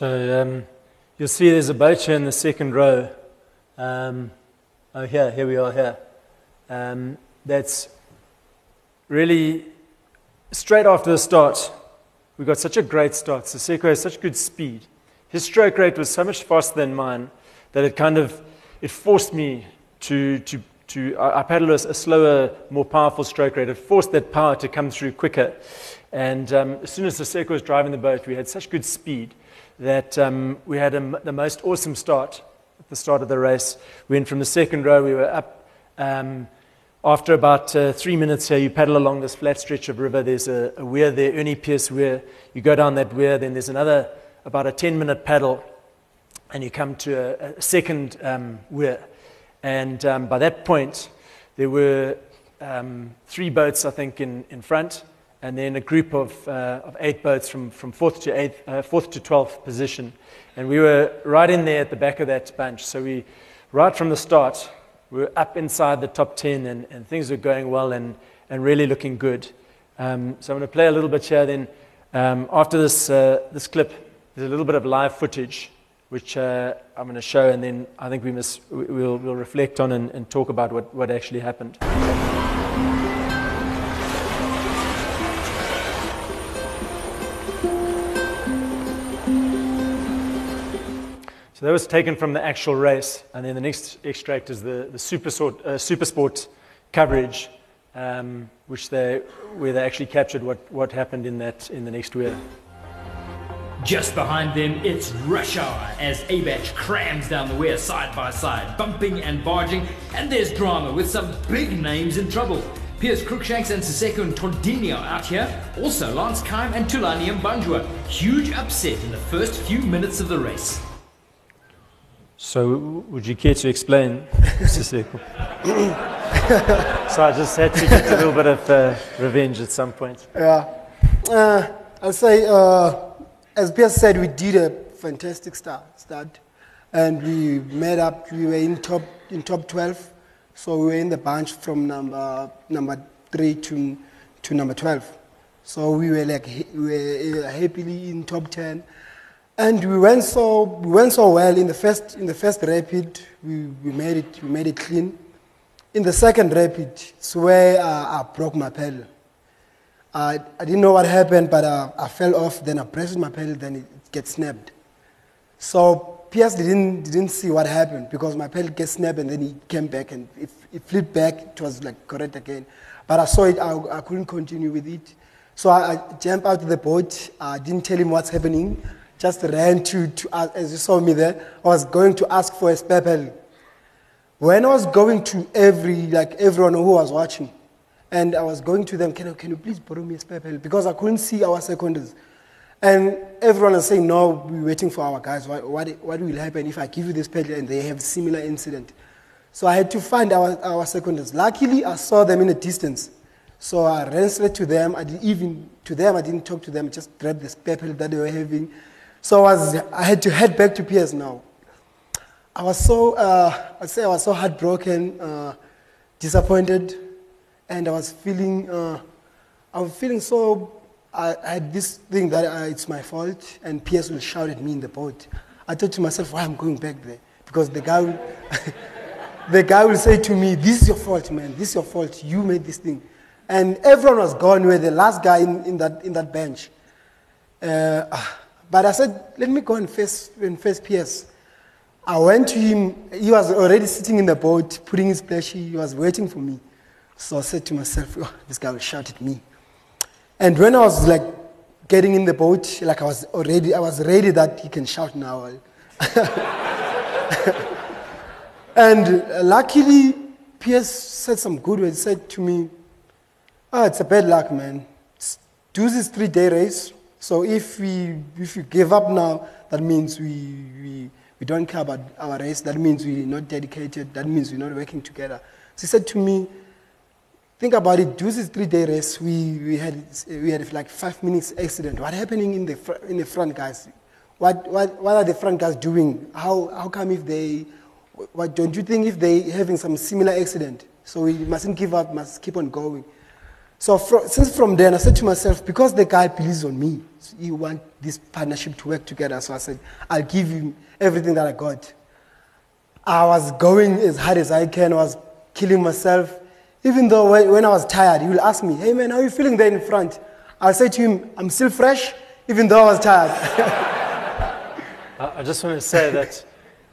So um, you'll see there's a boat here in the second row. Um, oh, here, here we are here. Um, that's really straight after the start. We got such a great start. Siseko has such good speed. His stroke rate was so much faster than mine that it kind of it forced me to to to I, I paddled a, a slower, more powerful stroke rate. It forced that power to come through quicker. And um, as soon as Siseko was driving the boat, we had such good speed that um, we had a the most awesome start at the start of the race. We went from the second row, we were up. Um, after about uh, three minutes here, you paddle along this flat stretch of river. There's a, a weir there, Ernie Pearce Weir. You go down that weir, then there's another, about a 10 minute paddle, and you come to a, a second um, weir. And um, by that point, there were um, three boats, I think, in, in front, and then a group of, uh, of eight boats from, from fourth, to eighth, uh, fourth to 12th position. And we were right in there at the back of that bunch. So we, right from the start, we were up inside the top 10, and, and things were going well and, and really looking good. Um, so I'm going to play a little bit here. Then, um, after this, uh, this clip, there's a little bit of live footage, which uh, I'm going to show, and then I think we must, we- we'll, we'll reflect on and, and talk about what, what actually happened. So that was taken from the actual race, and then the next extract is the, the super, sort, uh, super sport coverage, um, which they, where they actually captured what, what happened in, that, in the next weir. Just behind them, it's rush hour as Abach crams down the weir side by side, bumping and barging, and there's drama with some big names in trouble. Piers Cruickshanks and Siseko Ntondini are out here. Also, Lance Kime and Thulani and. Huge upset in the first few minutes of the race. So, would you care to explain, so I just had to get a little bit of uh, revenge at some point. Yeah. Uh, I'll say, uh, as Piers said, we did a fantastic start, start, and we made up. We were in top in top 12, so we were in the bunch from number number three to to number 12. So we were like we were uh, happily in top 10, and we went so we went so well in the first in the first rapid. We, we made it we made it clean. In the second rapid, it's where uh, I broke my pedal. Uh, I didn't know what happened, but uh, I fell off. Then I pressed my pedal, then it gets snapped. So Piers didn't didn't see what happened because my pedal gets snapped, and then he came back and it, it flipped back. It was like correct again, but I saw it. I, I couldn't continue with it, so I, I jumped out of the boat. I didn't tell him what's happening. Just ran to to as you saw me there. I was going to ask for a spare. When I was going to every, like everyone who was watching, and I was going to them, can you, can you please borrow me a spare? Because I couldn't see our seconders. And everyone was saying, no, we're waiting for our guys. What, what, what will happen if I give you this pedal and they have similar incident? So I had to find our, our seconders. Luckily, I saw them in a distance. So I ran straight to them. I didn't even, to them, I didn't talk to them, just grabbed the spare that they were having. So I, was, I had to head back to Piers now. I was so, uh, I say I was so heartbroken, uh, disappointed, and I was feeling, uh, I was feeling so, I, I had this thing that uh, it's my fault, and Piers will shout at me in the boat. I thought to myself, why I'm going back there? Because the guy will, the guy will say to me, this is your fault, man, this is your fault, you made this thing. And everyone was gone, we were the last guy in, in, that, in that bench. Uh, but I said, let me go and face, and face Piers. I went to him. He was already sitting in the boat, putting his plushie. He was waiting for me. So I said to myself, oh, this guy will shout at me. And when I was like getting in the boat, like I was already, I was ready that he can shout now. and luckily, Piers said some good words. He said to me, oh, it's a bad luck, man. Do this three-day race. So if we, if we give up now, that means we, we, we don't care about our race. That means we're not dedicated. That means we're not working together. So he said to me, think about it. Do this three-day race. We, we, had, we had like five minutes accident. What happening in the, fr- in the front, guys? What, what, what are the front guys doing? How, how come if they, what, don't you think if they having some similar accident? So we mustn't give up, must keep on going. So fro- since from then, I said to myself, because the guy believes on me, he want this partnership to work together. So I said, I'll give him everything that I got. I was going as hard as I can. I was killing myself. Even though when, when I was tired, he will ask me, hey man, how are you feeling there in front? I'll say to him, I'm still fresh, even though I was tired. I just want to say that,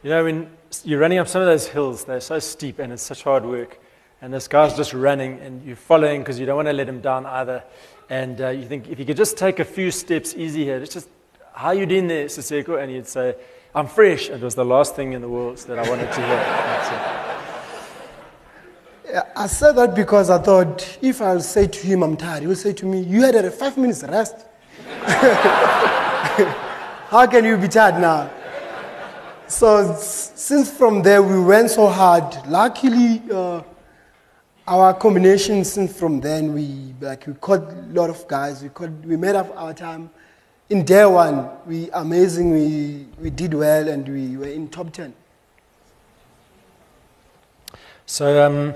you know, when you're running up some of those hills, they're so steep and it's such hard work. And this guy's just running and you're following because you don't want to let him down either. And uh, you think, if you could just take a few steps easy here, it's just, how you doing there, Siseko? And you'd say, I'm fresh. It was the last thing in the world that I wanted to hear. I said that because I thought if I'll say to him I'm tired, he will say to me, You had a five minutes rest. How can you be tired now? So since from there we went so hard. Luckily, uh, our combination since from then we like we caught a lot of guys. We caught, we made up our time. In day one, we amazing. We we did well and we were in top ten. So, um,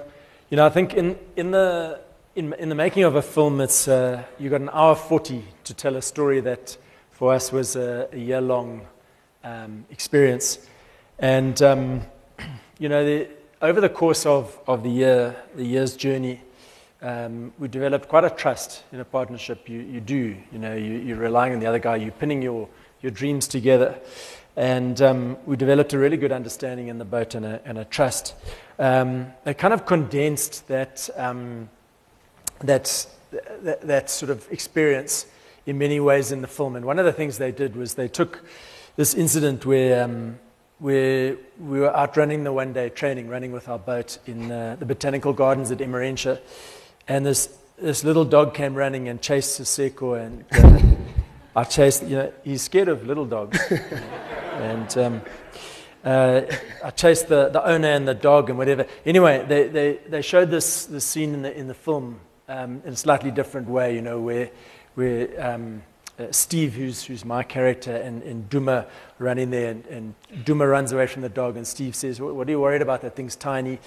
you know, I think in, in, the, in, in the making of a film, it's, uh, you've got an hour 40 to tell a story that for us was a, a year long um, experience. And, um, you know, the, over the course of, of the year, the year's journey, um, we developed quite a trust in a partnership. You, you do, you know, you, you're relying on the other guy, you're pinning your, your dreams together. And um, we developed a really good understanding in the boat and a, and a trust. Um, they kind of condensed that, um, that, that, that sort of experience in many ways in the film. And one of the things they did was they took this incident where, where we were out running the one day training, running with our boat in uh, the botanical gardens at Emmarentia. And this, this little dog came running and chased Siseko. And I chased, you know, he's scared of little dogs. and um, uh, I chased the, the owner and the dog and whatever. Anyway, they, they, they showed this, this scene in the, in the film um, in a slightly different way, you know, where, where um, Steve, who's, who's my character, and, and Duma run in there, and, and Duma runs away from the dog, and Steve says, What, what are you worried about? That thing's tiny.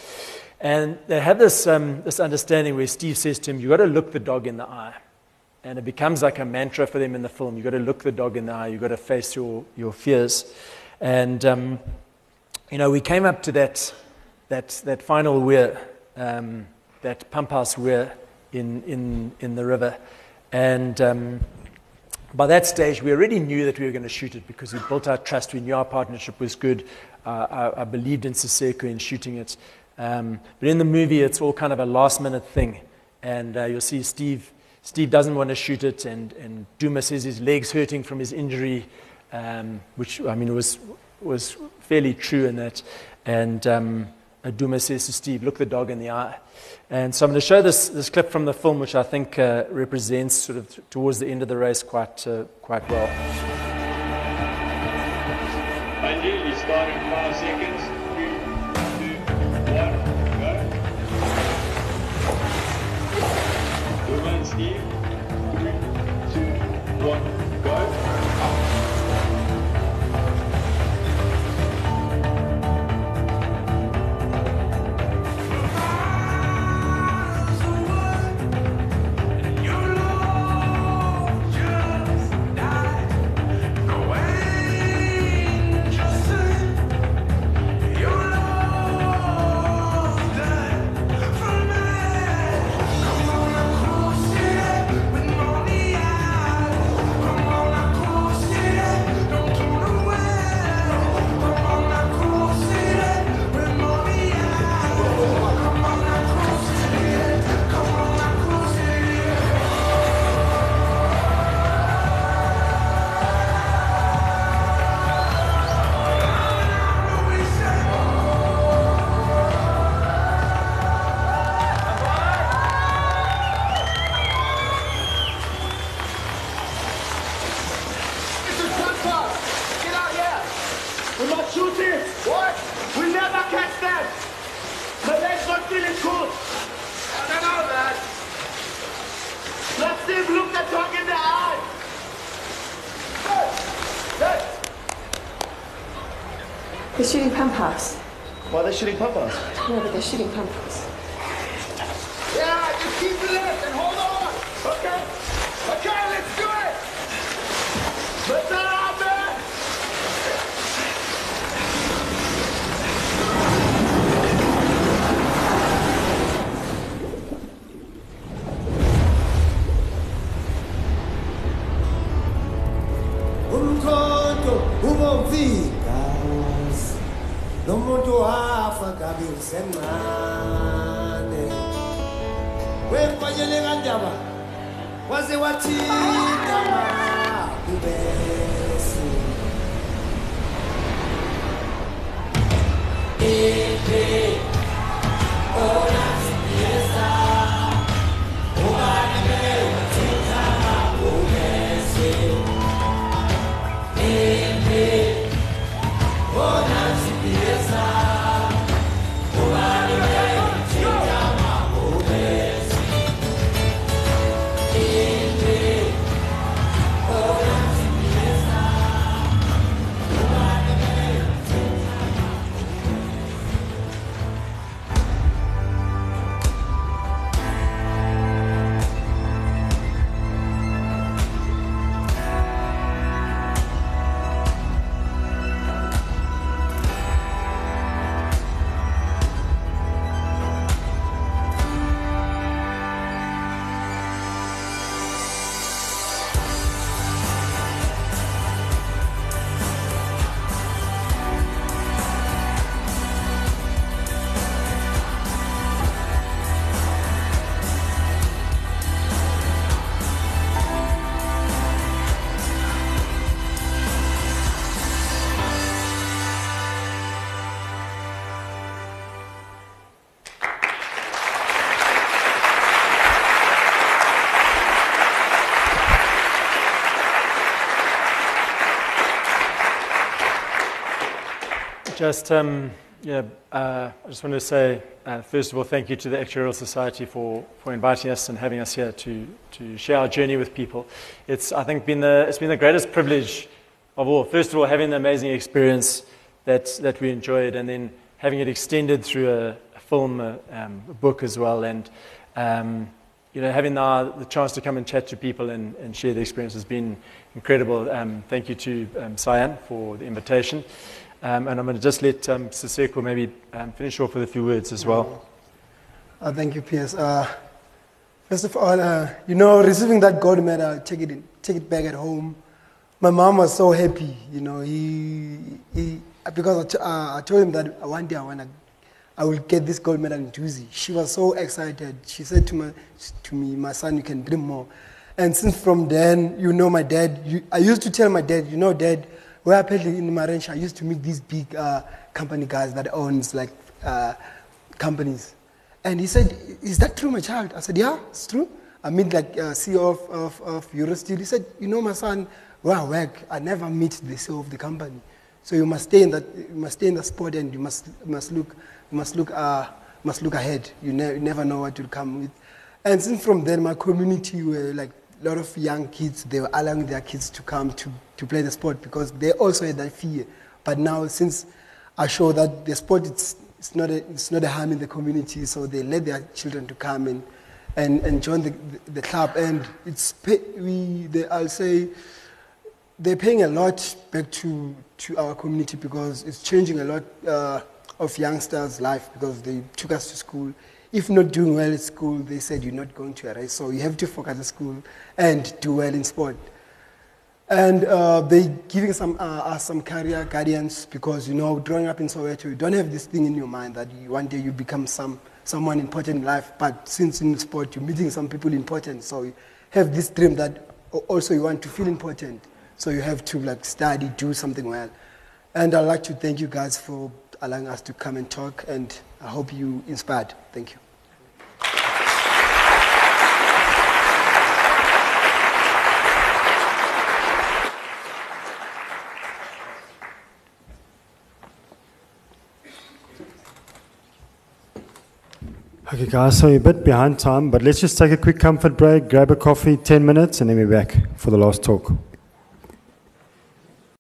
And they have this, um, this understanding where Steve says to him, You've got to look the dog in the eye. And it becomes like a mantra for them in the film. You've got to look the dog in the eye, you've got to face your, your fears. And, um, you know, we came up to that, that, that final weir, um, that pump house weir in, in, in the river. And um, by that stage, we already knew that we were going to shoot it because we built our trust. We knew our partnership was good. Uh, I, I believed in Siseko in shooting it. Um, but in the movie, it's all kind of a last minute thing. And uh, you'll see Steve, Steve doesn't want to shoot it, and, and Duma says his leg's hurting from his injury, um, which, I mean, was, was fairly true in that. And um, Duma says to Steve, Look the dog in the eye. And so I'm going to show this, this clip from the film, which I think uh, represents sort of t- towards the end of the race quite, uh, quite well. We must shoot him. What? We never catch them. The legs not feeling good. I don't know that. Let's see if look the dog in the eye. Hey. Hey. They're shooting pampas. Why are they shooting pampas? No, but they're shooting pampas. Yeah, just keep the left and hold kabi usemncane wemfanyele kandaba waze wathinta makubese Just, um, yeah, uh, I just want to say, uh, first of all, thank you to the Actuarial Society for, for inviting us and having us here to, to share our journey with people. It's, I think, been the, it's been the greatest privilege of all. First of all, having the amazing experience that, that we enjoyed, and then having it extended through a, a film, a, um, a book as well, and um, you know, having the, the chance to come and chat to people and, and share the experience has been incredible. Um, thank you to um, Cyan for the invitation. Um, and I'm going to just let um, Siseko maybe um, finish off with a few words as well. Uh, thank you, Piers. Uh, first of all, uh, you know, receiving that gold medal, take it, in, take it back at home. My mom was so happy, you know, he, he, because I, uh, told him that one day I, wanna, I will get this gold medal in Dusi. She was so excited. She said to, my, to me, my son, you can dream more. And since from then, you know, my dad, you, I used to tell my dad, you know, dad, apparently in Emmarentia, I used to meet these big uh, company guys that owns like uh, companies. And he said, is that true, my child? I said, yeah, it's true. I meet like uh, CEO of, of, of Eurosteel. He said, you know, my son, where I work, I never meet the CEO of the company. So you must stay in that, you must stay in the sport and you must, must look, must look, uh, must look ahead. You, ne- you never know what will come with. And since from then, my community were like lot of young kids, they were allowing their kids to come to, to play the sport because they also had that fear. But now, since I show that the sport it's, it's, not, a, it's not a harm in the community, so they let their children to come and, and, and join the, the, the club. And it's pay, we, they, I'll say, they're paying a lot back to, to our community because it's changing a lot uh, of youngsters' life because they took us to school. If not doing well at school, they said you're not going to a race, so you have to focus at school and do well in sport. And uh, they giving some, uh, us some career guidance because, you know, growing up in Soweto, you don't have this thing in your mind that you, one day you become some, someone important in life. But since in sport, you're meeting some people important, so you have this dream that also you want to feel important. So you have to like study, do something well. And I'd like to thank you guys for allowing us to come and talk, and I hope you inspired. Thank you. Okay, guys, so we're a bit behind time, but let's just take a quick comfort break, grab a coffee, 10 minutes, and then we're back for the last talk.